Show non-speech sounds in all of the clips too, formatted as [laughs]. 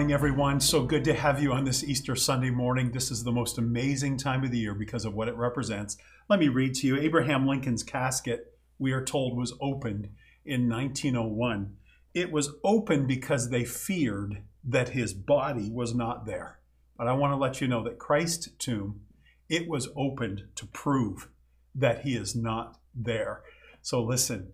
morning, everyone. So good to have you on this Easter Sunday morning. This is the most amazing time of the year because of what it represents. Let me read to you Abraham Lincoln's casket, we are told, was opened in 1901. It was opened because they feared that his body was not there. But I want to let you know that Christ's tomb, it was opened to prove that he is not there. So listen,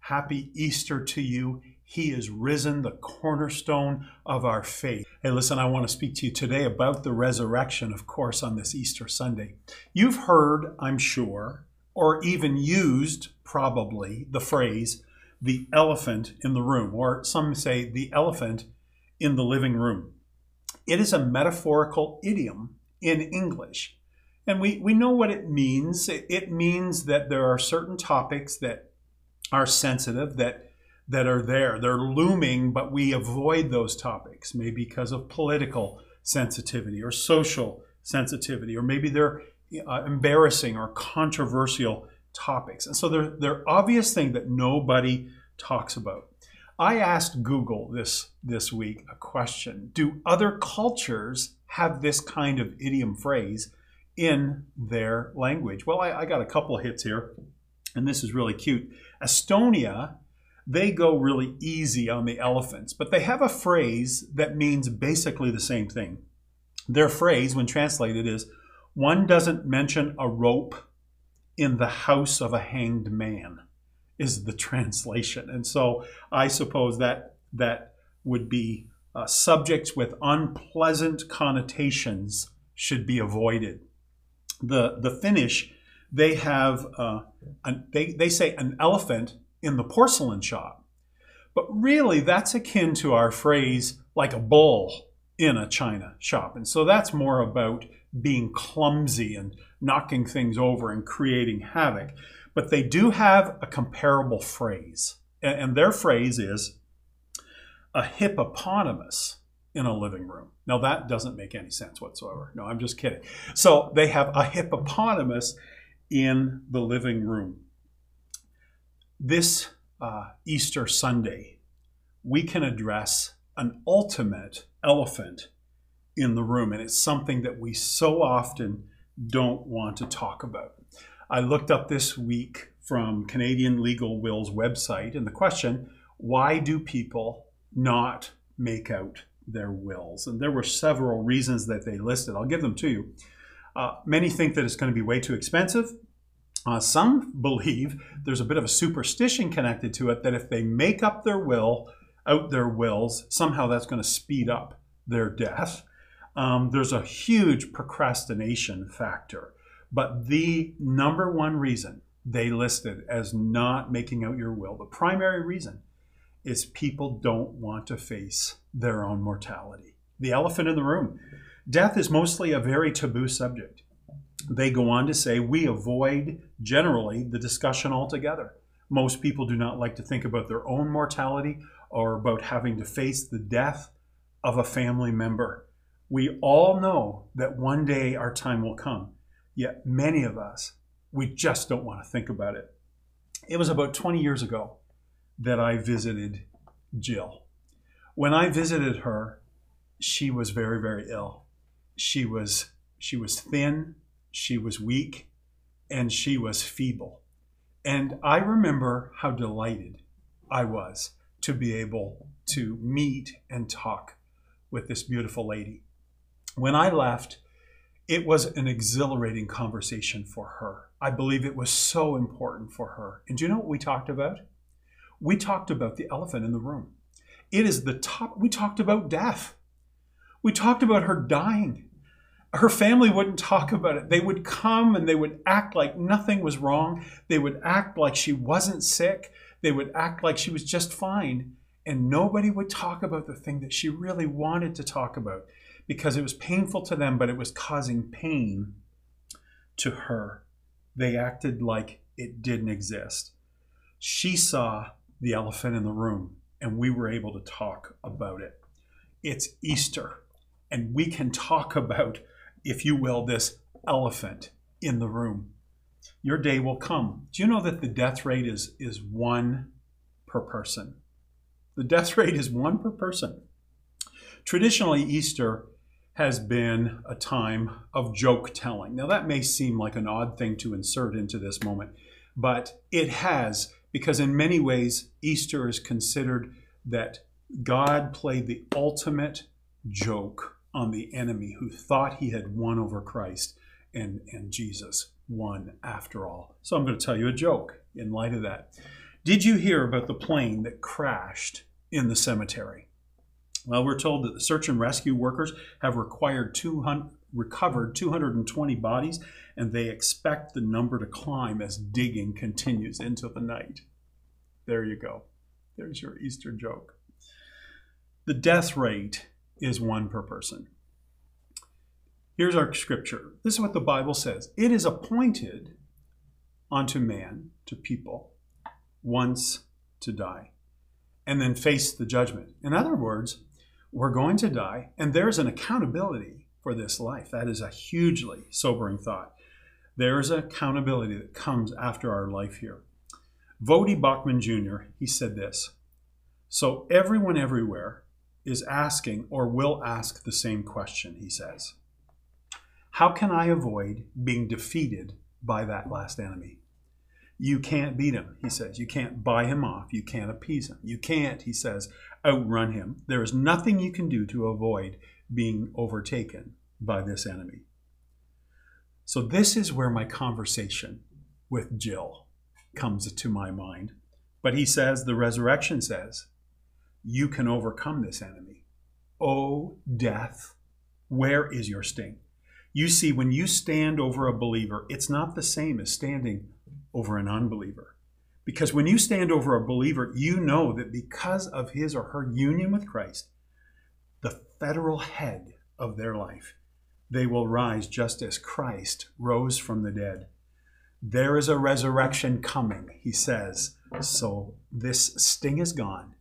happy Easter to you. He is risen, the cornerstone of our faith. Hey, listen, I want to speak to you today about the resurrection, of course, on this Easter Sunday. You've heard, I'm sure, or even used probably the phrase, the elephant in the room, or some say the elephant in the living room. It is a metaphorical idiom in English. And we, we know what it means. It, it means that there are certain topics that are sensitive, that that are there. They're looming, but we avoid those topics, maybe because of political sensitivity or social sensitivity, or maybe they're uh, embarrassing or controversial topics. And so they're, they're obvious things that nobody talks about. I asked Google this this week a question. Do other cultures have this kind of idiom phrase in their language? Well, I, I got a couple hits here, and this is really cute. Estonia they go really easy on the elephants, but they have a phrase that means basically the same thing. Their phrase, when translated, is one doesn't mention a rope in the house of a hanged man, is the [laughs] translation. And so I suppose that that would be uh, subjects with unpleasant connotations should be avoided. The, the Finnish, they have, uh, an, they, they say an elephant in the porcelain shop. But really, that's akin to our phrase like a bull in a china shop. And so that's more about being clumsy and knocking things over and creating havoc. But they do have a comparable phrase. And their phrase is a hippopotamus in a living room. Now, that doesn't make any sense whatsoever. No, I'm just kidding. So they have a hippopotamus in the living room this uh, Easter Sunday, we can address an ultimate elephant in the room, and it's something that we so often don't want to talk about. I looked up this week from Canadian Legal Will's website, and the question why do people not make out their wills? And there were several reasons that they listed. I'll give them to you. Uh, many think that it's going to be way too expensive. Uh, some believe there's a bit of a superstition connected to it that if they make up their will, out their wills, somehow that's going to speed up their death. Um, there's a huge procrastination factor. But the number one reason they listed as not making out your will, the primary reason, is people don't want to face their own mortality. The elephant in the room. Death is mostly a very taboo subject. They go on to say we avoid generally the discussion altogether. Most people do not like to think about their own mortality or about having to face the death of a family member. We all know that one day our time will come, yet many of us, we just don't want to think about it. It was about 20 years ago that I visited Jill. When I visited her, she was very, very ill. She was she was thin, she was weak, and she was feeble. And I remember how delighted I was to be able to meet and talk with this beautiful lady. When I left, it was an exhilarating conversation for her. I believe it was so important for her. And do you know what we talked about? We talked about the elephant in the room. It is the top, we talked about death. We talked about her dying her family wouldn't talk about it. They would come and they would act like nothing was wrong. They would act like she wasn't sick. They would act like she was just fine. And nobody would talk about the thing that she really wanted to talk about because it was painful to them, but it was causing pain to her. They acted like it didn't exist. She saw the elephant in the room, and we were able to talk about it. It's Easter, and we can talk about if you will, this elephant in the room. Your day will come. Do you know that the death rate is, is one per person? The death rate is one per person. Traditionally, Easter has been a time of joke telling. Now, that may seem like an odd thing to insert into this moment, but it has, because in many ways, Easter is considered that God played the ultimate joke on the enemy who thought he had won over Christ, and, and Jesus won after all. So I'm going to tell you a joke in light of that. Did you hear about the plane that crashed in the cemetery? Well, we're told that the search and rescue workers have required 200, recovered 220 bodies, and they expect the number to climb as digging continues into the night. There you go. There's your Easter joke. The death rate is one per person. Here's our scripture. This is what the Bible says It is appointed unto man, to people, once to die, and then face the judgment. In other words, we're going to die, and there's an accountability for this life. That is a hugely sobering thought. There is accountability that comes after our life here. Voddie Baucham Jr., he said this So everyone everywhere is asking or will ask the same question, he says. How can I avoid being defeated by that last enemy? You can't beat him, he says. You can't buy him off. You can't appease him. You can't, he says, outrun him. There is nothing you can do to avoid being overtaken by this enemy. So, this is where my conversation with Jill comes to my mind. But he says, the resurrection says, you can overcome this enemy. Oh, death, where is your sting? You see, when you stand over a believer, it's not the same as standing over an unbeliever. Because when you stand over a believer, you know that because of his or her union with Christ, the federal head of their life, they will rise just as Christ rose from the dead. There is a resurrection coming, he says. So this sting is gone.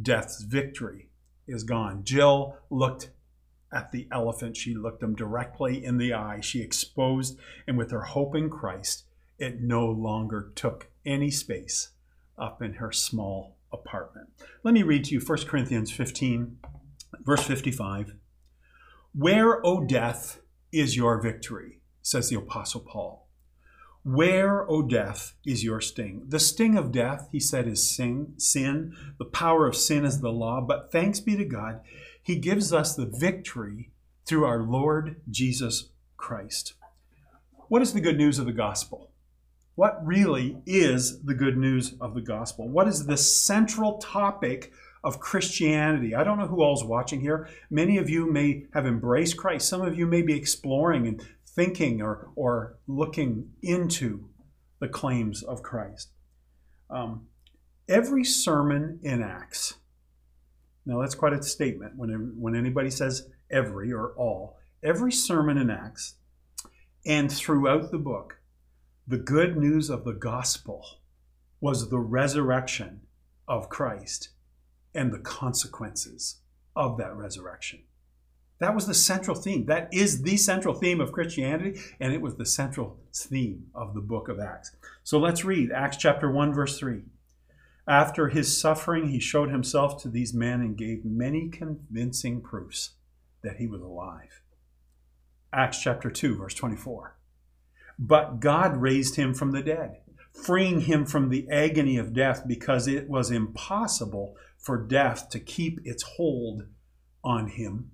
Death's victory is gone. Jill looked at the elephant. She looked him directly in the eye. She exposed, and with her hope in Christ, it no longer took any space up in her small apartment. Let me read to you 1 Corinthians 15, verse 55. Where, O death, is your victory? says the Apostle Paul. Where, O death, is your sting? The sting of death, he said, is sin. Sin. The power of sin is the law. But thanks be to God, he gives us the victory through our Lord Jesus Christ. What is the good news of the gospel? What really is the good news of the gospel? What is the central topic of Christianity? I don't know who all's watching here. Many of you may have embraced Christ. Some of you may be exploring and thinking or, or looking into the claims of Christ. Um, every sermon in Acts now, that's quite a statement when, when anybody says every or all. Every sermon in Acts and throughout the book, the good news of the gospel was the resurrection of Christ and the consequences of that resurrection. That was the central theme. That is the central theme of Christianity, and it was the central theme of the book of Acts. So let's read Acts chapter 1, verse 3. After his suffering, he showed himself to these men and gave many convincing proofs that he was alive. Acts chapter 2, verse 24. But God raised him from the dead, freeing him from the agony of death because it was impossible for death to keep its hold on him.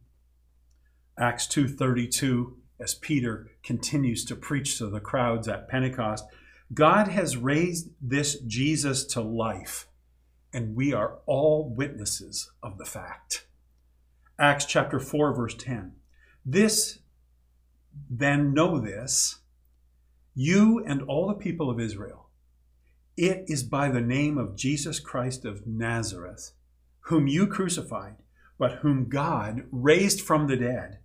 Acts 2:32 as Peter continues to preach to the crowds at Pentecost, God has raised this Jesus to life, and we are all witnesses of the fact. Acts chapter 4, verse 10. This, then know this, you and all the people of Israel. It is by the name of Jesus Christ of Nazareth, whom you crucified, but whom God raised from the dead,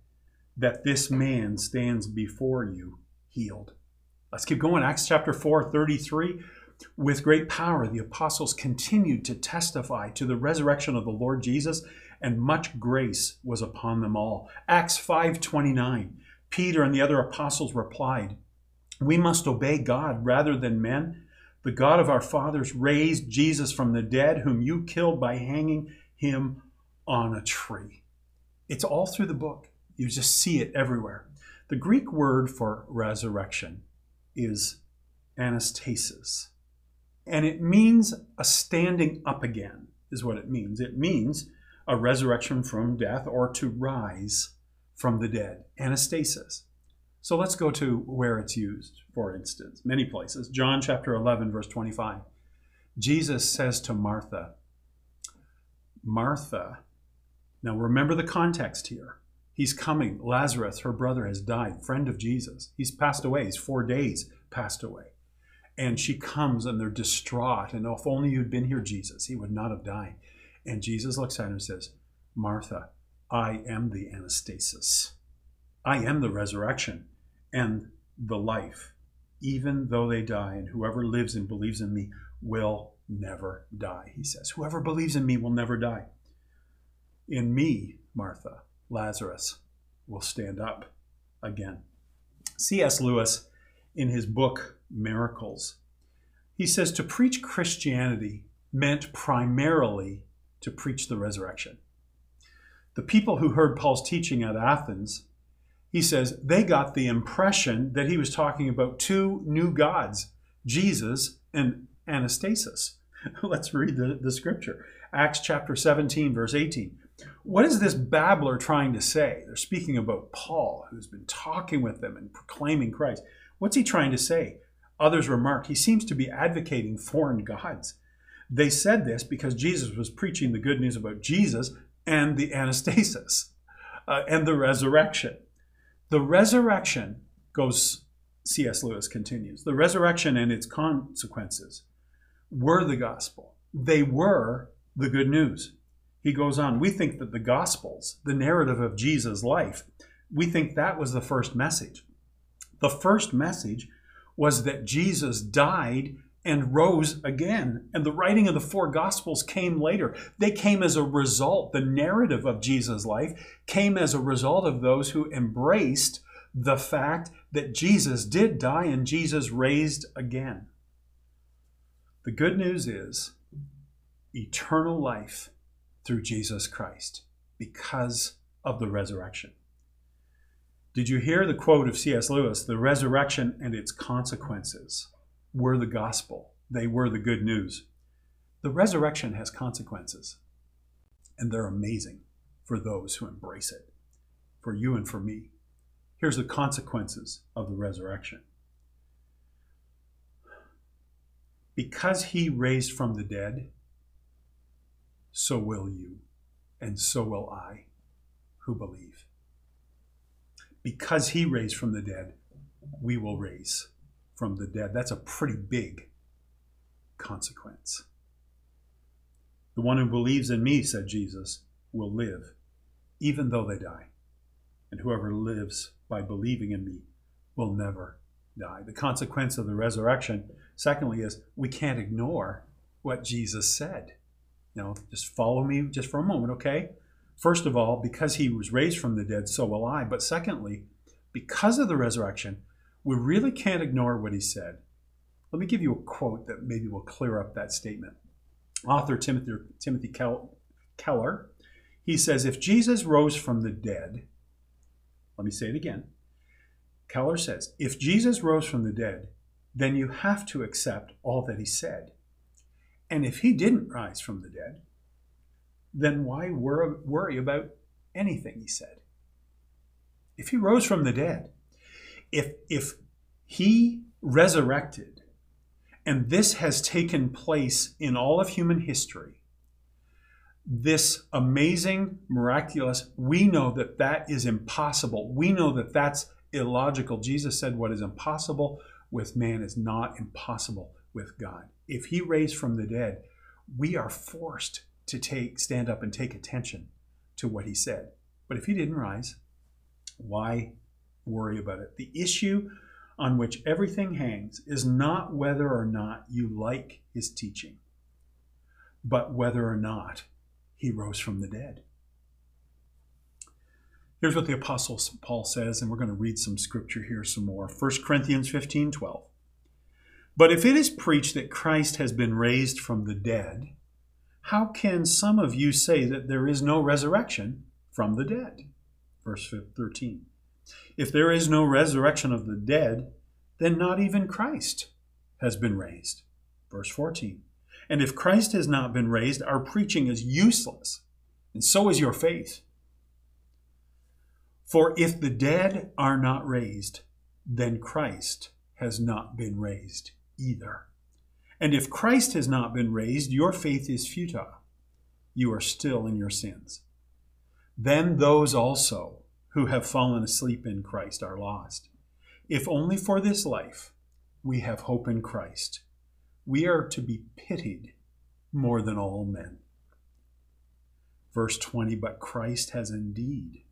that this man stands before you healed. Let's keep going. Acts chapter 4, 33. With great power, the apostles continued to testify to the resurrection of the Lord Jesus, and much grace was upon them all. Acts 5, 29. Peter and the other apostles replied, We must obey God rather than men. The God of our fathers raised Jesus from the dead, whom you killed by hanging him on a tree. It's all through the book. You just see it everywhere. The Greek word for resurrection is anastasis. And it means a standing up again, is what it means. It means a resurrection from death or to rise from the dead. Anastasis. So let's go to where it's used, for instance, many places. John chapter 11, verse 25. Jesus says to Martha, Martha, now remember the context here. He's coming. Lazarus, her brother, has died, friend of Jesus. He's passed away. He's four days passed away. And she comes and they're distraught. And if only you'd been here, Jesus, he would not have died. And Jesus looks at her and says, Martha, I am the anastasis. I am the resurrection and the life. Even though they die, and whoever lives and believes in me will never die, he says. Whoever believes in me will never die. In me, Martha, Lazarus will stand up again. C.S. Lewis, in his book Miracles, he says to preach Christianity meant primarily to preach the resurrection. The people who heard Paul's teaching at Athens, he says, they got the impression that he was talking about two new gods, Jesus and Anastasis. [laughs] Let's read the, the scripture. Acts chapter 17, verse 18. What is this babbler trying to say? They're speaking about Paul, who's been talking with them and proclaiming Christ. What's he trying to say? Others remark, he seems to be advocating foreign gods. They said this because Jesus was preaching the good news about Jesus and the anastasis uh, and the resurrection. The resurrection goes, C.S. Lewis continues, the resurrection and its consequences were the gospel. They were the good news. He goes on, we think that the gospels, the narrative of Jesus' life, we think that was the first message. The first message was that Jesus died and rose again. And the writing of the four gospels came later. They came as a result, the narrative of Jesus' life came as a result of those who embraced the fact that Jesus did die and Jesus raised again. The good news is eternal life through Jesus Christ because of the resurrection. Did you hear the quote of C.S. Lewis? The resurrection and its consequences were the gospel, they were the good news. The resurrection has consequences, and they're amazing for those who embrace it, for you and for me. Here's the consequences of the resurrection. Because he raised from the dead, so will you, and so will I who believe. Because he raised from the dead, we will raise from the dead. That's a pretty big consequence. The one who believes in me, said Jesus, will live, even though they die. And whoever lives by believing in me will never die. The consequence of the resurrection, secondly, is we can't ignore what Jesus said. You know, just follow me just for a moment, okay? First of all, because he was raised from the dead, so will I. But secondly, because of the resurrection, we really can't ignore what he said. Let me give you a quote that maybe will clear up that statement. Author Timothy, Timothy Keller, he says, if Jesus rose from the dead, let me say it again. Keller says, if Jesus rose from the dead, then you have to accept all that he said. And if he didn't rise from the dead, then why worry about anything he said? If he rose from the dead, if if he resurrected and this has taken place in all of human history this amazing miraculous we know that that is impossible. We know that that's illogical. Jesus said what is impossible with man is not impossible with god if he raised from the dead we are forced to take stand up and take attention to what he said but if he didn't rise why worry about it. The issue on which everything hangs is not whether or not you like his teaching, but whether or not he rose from the dead. Here's what the Apostle Paul says, and we're going to read some scripture here some more. 1 Corinthians 15 12. But if it is preached that Christ has been raised from the dead, how can some of you say that there is no resurrection from the dead. Verse 13. If there is no resurrection of the dead, then not even Christ has been raised. Verse 14. And if Christ has not been raised, our preaching is useless, and so is your faith. For if the dead are not raised, then Christ has not been raised either. And if Christ has not been raised, your faith is futile. You are still in your sins. Then those also who have fallen asleep in Christ are lost. If only for this life we have hope in Christ, we are to be pitied more than all men. Verse 20 But Christ has indeed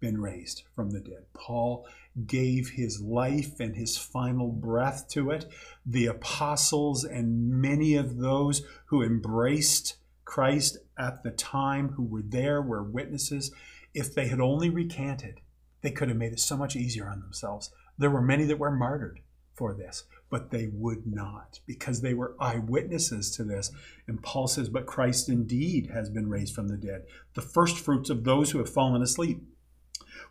been raised from the dead. Paul gave his life and his final breath to it. The apostles and many of those who embraced Christ at the time, who were there, were witnesses. If they had only recanted, they could have made it so much easier on themselves. There were many that were martyred for this, but they would not because they were eyewitnesses to this. And Paul says, But Christ indeed has been raised from the dead, the first fruits of those who have fallen asleep.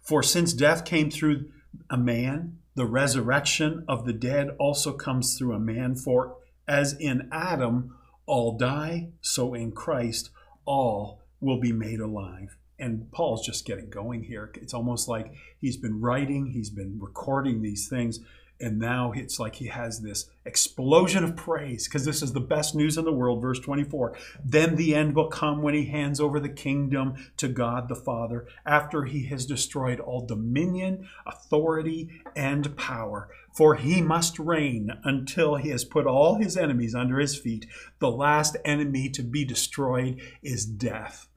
For since death came through a man, the resurrection of the dead also comes through a man. For as in Adam all die, so in Christ all will be made alive. And Paul's just getting going here. It's almost like he's been writing, he's been recording these things, and now it's like he has this explosion of praise because this is the best news in the world. Verse 24 Then the end will come when he hands over the kingdom to God the Father after he has destroyed all dominion, authority, and power. For he must reign until he has put all his enemies under his feet. The last enemy to be destroyed is death.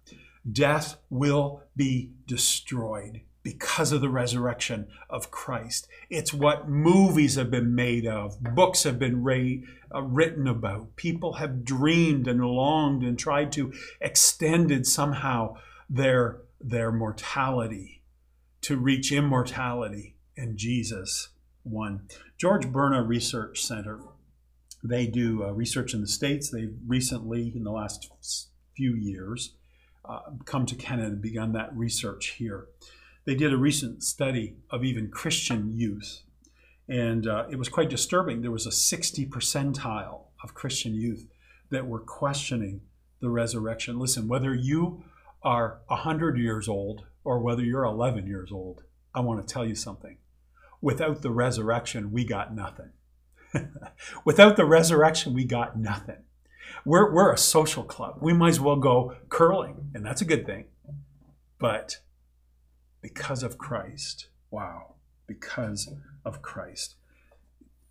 Death will be destroyed because of the resurrection of Christ. It's what movies have been made of, books have been ra- uh, written about. People have dreamed and longed and tried to extend it somehow their, their mortality to reach immortality. And Jesus won. George Barna Research Center, they do uh, research in the States. They've recently, in the last few years, uh, come to Canada and begun that research here. They did a recent study of even Christian youth, and uh, it was quite disturbing. There was a 60 percentile of Christian youth that were questioning the resurrection. Listen, whether you are 100 years old or whether you're 11 years old, I want to tell you something. Without the resurrection, we got nothing. [laughs] Without the resurrection, we got nothing. We're, we're a social club. We might as well go curling, and that's a good thing. But because of Christ. Wow, because of Christ.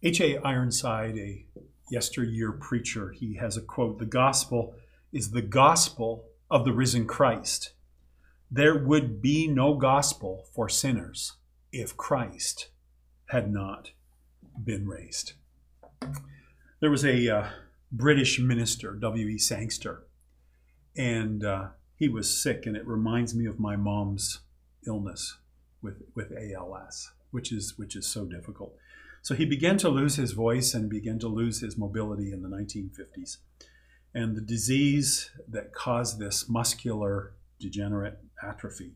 H.A. Ironside, a yesteryear preacher, he has a quote The gospel is the gospel of the risen Christ. There would be no gospel for sinners if Christ had not been raised. There was a uh, British minister, W.E. Sangster, and uh, he was sick, and it reminds me of my mom's illness with, with ALS, which is, which is so difficult. So he began to lose his voice and began to lose his mobility in the 1950s. And the disease that caused this muscular degenerate atrophy,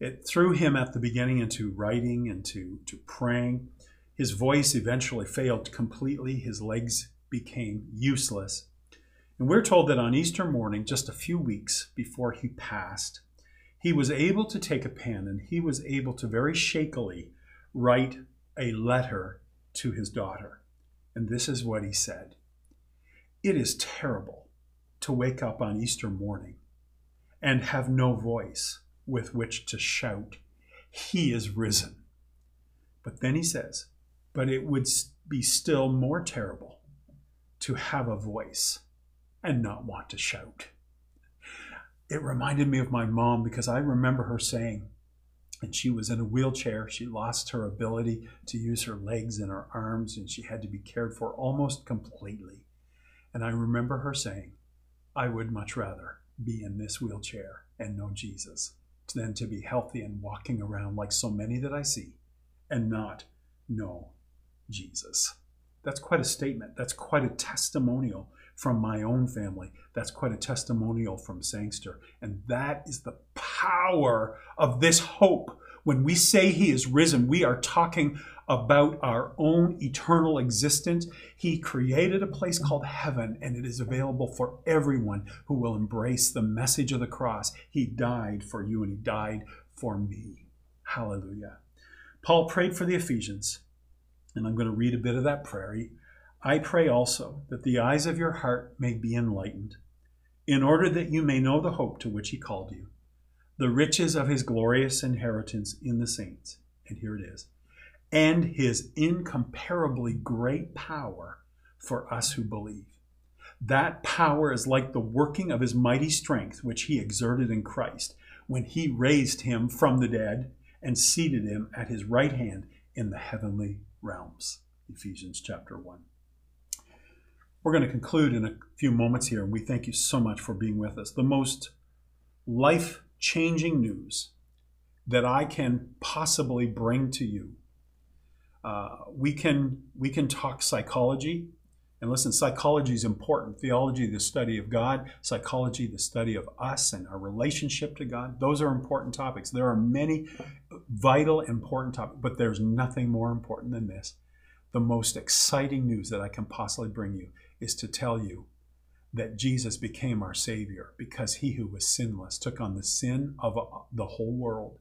it threw him at the beginning into writing and to, to praying. His voice eventually failed completely. His legs became useless. And we're told that on Easter morning, just a few weeks before he passed, he was able to take a pen and he was able to very shakily write a letter to his daughter. And this is what he said It is terrible to wake up on Easter morning and have no voice with which to shout, He is risen. But then he says, But it would be still more terrible to have a voice and not want to shout it reminded me of my mom because I remember her saying, and she was in a wheelchair. She lost her ability to use her legs and her arms, and she had to be cared for almost completely. And I remember her saying, I would much rather be in this wheelchair and know Jesus than to be healthy and walking around like so many that I see and not know Jesus. That's quite a statement. That's quite a testimonial from my own family. That's quite a testimonial from Sangster. And that is the power of this hope. When we say he is risen, we are talking about our own eternal existence. He created a place called heaven, and it is available for everyone who will embrace the message of the cross. He died for you, and He died for me. Hallelujah. Paul prayed for the Ephesians, and I'm going to read a bit of that prayer. I pray also that the eyes of your heart may be enlightened, in order that you may know the hope to which He called you, the riches of His glorious inheritance in the saints. And here it is and his incomparably great power for us who believe. That power is like the working of his mighty strength, which he exerted in Christ when he raised him from the dead and seated him at his right hand in the heavenly realms. Ephesians chapter 1. We're going to conclude in a few moments here, and we thank you so much for being with us. The most life changing news that I can possibly bring to you uh, we can we can talk psychology, and listen, psychology is important. Theology, the study of God. Psychology, the study of us and our relationship to God. Those are important topics. There are many vital, important topics, but there's nothing more important than this. The most exciting news that I can possibly bring you is to tell you that Jesus became our Savior because he who was sinless took on the sin of uh, the whole world.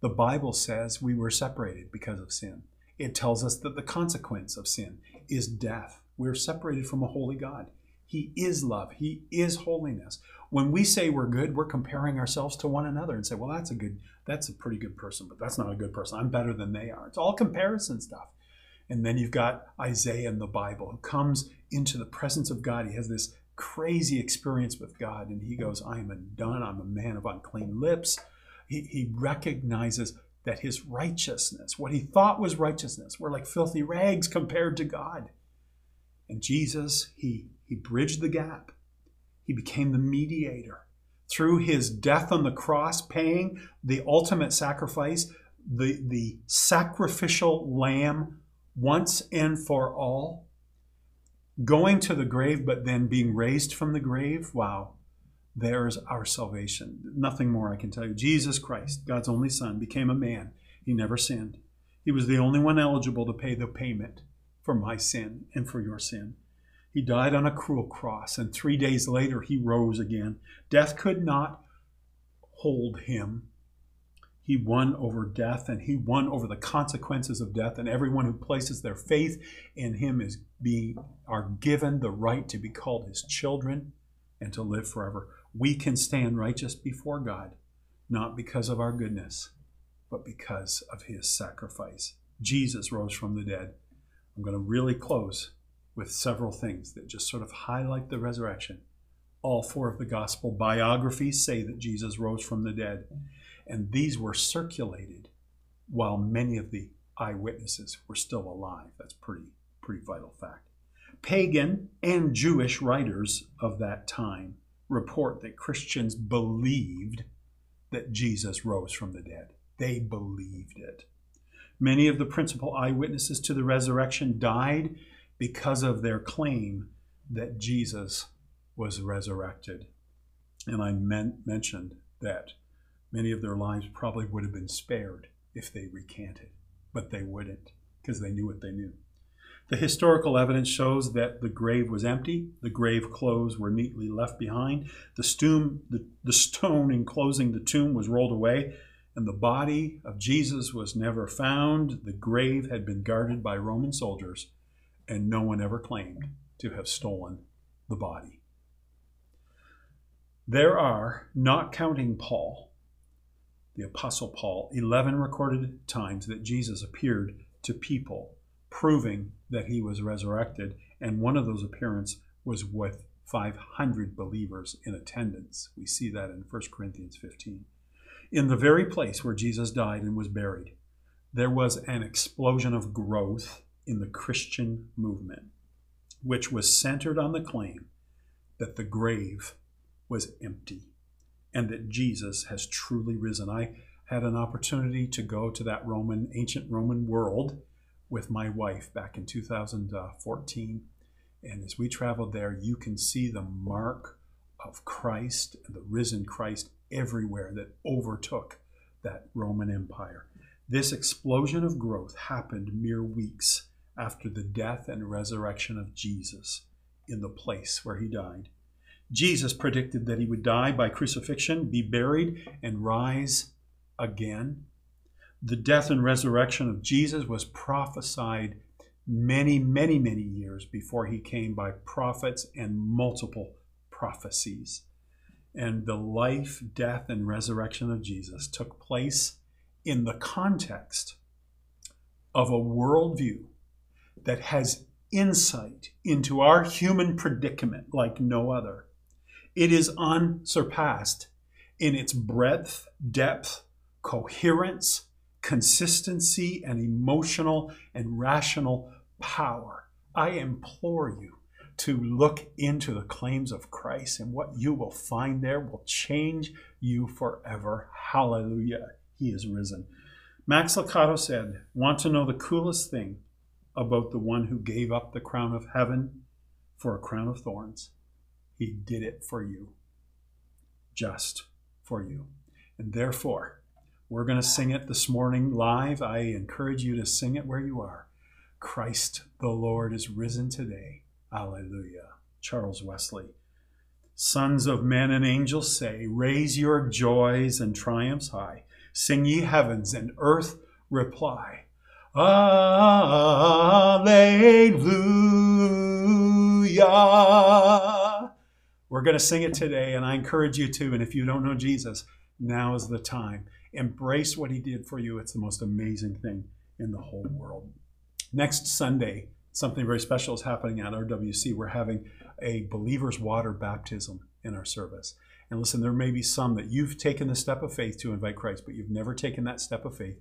The Bible says we were separated because of sin it tells us that the consequence of sin is death. We're separated from a holy God. He is love. He is holiness. When we say we're good, we're comparing ourselves to one another and say, well, that's a good, that's a pretty good person, but that's not a good person. I'm better than they are. It's all comparison stuff. And then you've got Isaiah in the Bible who comes into the presence of God. He has this crazy experience with God, and he goes, I am undone. I'm a man of unclean lips. He, he recognizes that his righteousness, what he thought was righteousness, were like filthy rags compared to God. And Jesus, he, he bridged the gap. He became the mediator. Through his death on the cross, paying the ultimate sacrifice, the, the sacrificial lamb once and for all, going to the grave, but then being raised from the grave. Wow. There's our salvation. Nothing more I can tell you. Jesus Christ, God's only Son, became a man. He never sinned. He was the only one eligible to pay the payment for my sin and for your sin. He died on a cruel cross, and three days later he rose again. Death could not hold him. He won over death, and he won over the consequences of death. And everyone who places their faith in him is being are given the right to be called his children and to live forever we can stand righteous before God, not because of our goodness, but because of his sacrifice. Jesus rose from the dead. I'm going to really close with several things that just sort of highlight the resurrection. All four of the gospel biographies say that Jesus rose from the dead, and these were circulated while many of the eyewitnesses were still alive. That's pretty pretty vital fact. Pagan and Jewish writers of that time report that Christians believed that Jesus rose from the dead. They believed it. Many of the principal eyewitnesses to the resurrection died because of their claim that Jesus was resurrected. And I mentioned that many of their lives probably would have been spared if they recanted, but they wouldn't because they knew what they knew. The historical evidence shows that the grave was empty, the grave clothes were neatly left behind, the, the, the stone enclosing the tomb was rolled away, and the body of Jesus was never found. The grave had been guarded by Roman soldiers, and no one ever claimed to have stolen the body. There are, not counting Paul, the Apostle Paul, 11 recorded times that Jesus appeared to people proving that he was resurrected. And one of those appearances was with 500 believers in attendance. We see that in 1 Corinthians 15. In the very place where Jesus died and was buried, there was an explosion of growth in the Christian movement, which was centered on the claim that the grave was empty and that Jesus has truly risen. I had an opportunity to go to that Roman, ancient Roman world with my wife back in 2014. And as we traveled there, you can see the mark of Christ, the risen Christ, everywhere that overtook that Roman Empire. This explosion of growth happened mere weeks after the death and resurrection of Jesus in the place where he died. Jesus predicted that he would die by crucifixion, be buried, and rise again. The death and resurrection of Jesus was prophesied many, many, many years before he came by prophets and multiple prophecies. And the life, death, and resurrection of Jesus took place in the context of a worldview that has insight into our human predicament like no other. It is unsurpassed in its breadth, depth, coherence, consistency, and emotional and rational power. I implore you to look into the claims of Christ, and what you will find there will change you forever. Hallelujah. He is risen. Max Lucado said, Want to know the coolest thing about the one who gave up the crown of heaven for a crown of thorns? He did it for you, just for you. And therefore, we're going to sing it this morning live. I encourage you to sing it where you are. Christ the Lord is risen today. Alleluia. Charles Wesley. Sons of men and angels say, Raise your joys and triumphs high. Sing ye heavens and earth reply. Alleluia. We're going to sing it today, and I encourage you to. And if you don't know Jesus, now is the time. Embrace what he did for you. It's the most amazing thing in the whole world. Next Sunday, something very special is happening at RWC. We're having a believer's water baptism in our service. And listen, there may be some that you've taken the step of faith to invite Christ, but you've never taken that step of faith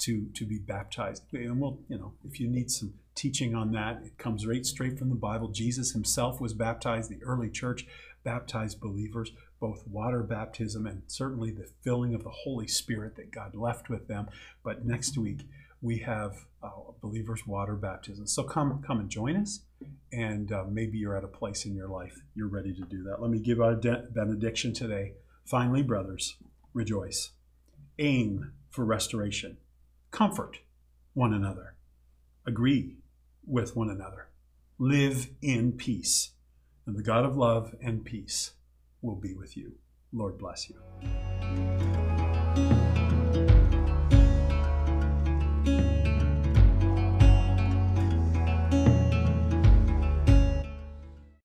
to, to be baptized. And we'll, you know, if you need some teaching on that, it comes right straight from the Bible. Jesus himself was baptized, the early church baptized believers, both water baptism and certainly the filling of the Holy Spirit that God left with them. But next week, we have uh, believers' water baptism. So come, come and join us, and uh, maybe you're at a place in your life you're ready to do that. Let me give our de- benediction today. Finally, brothers, rejoice. Aim for restoration. Comfort one another. Agree with one another. Live in peace. And the God of love and peace will be with you. Lord bless you.